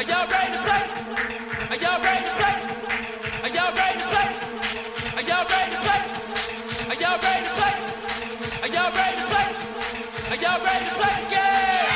Are y'all ready to play? Are y'all ready to play? Are y'all ready to play? Are y'all ready to play? Are y'all ready to play? Are y'all ready to play? Are y'all ready to play? Yeah!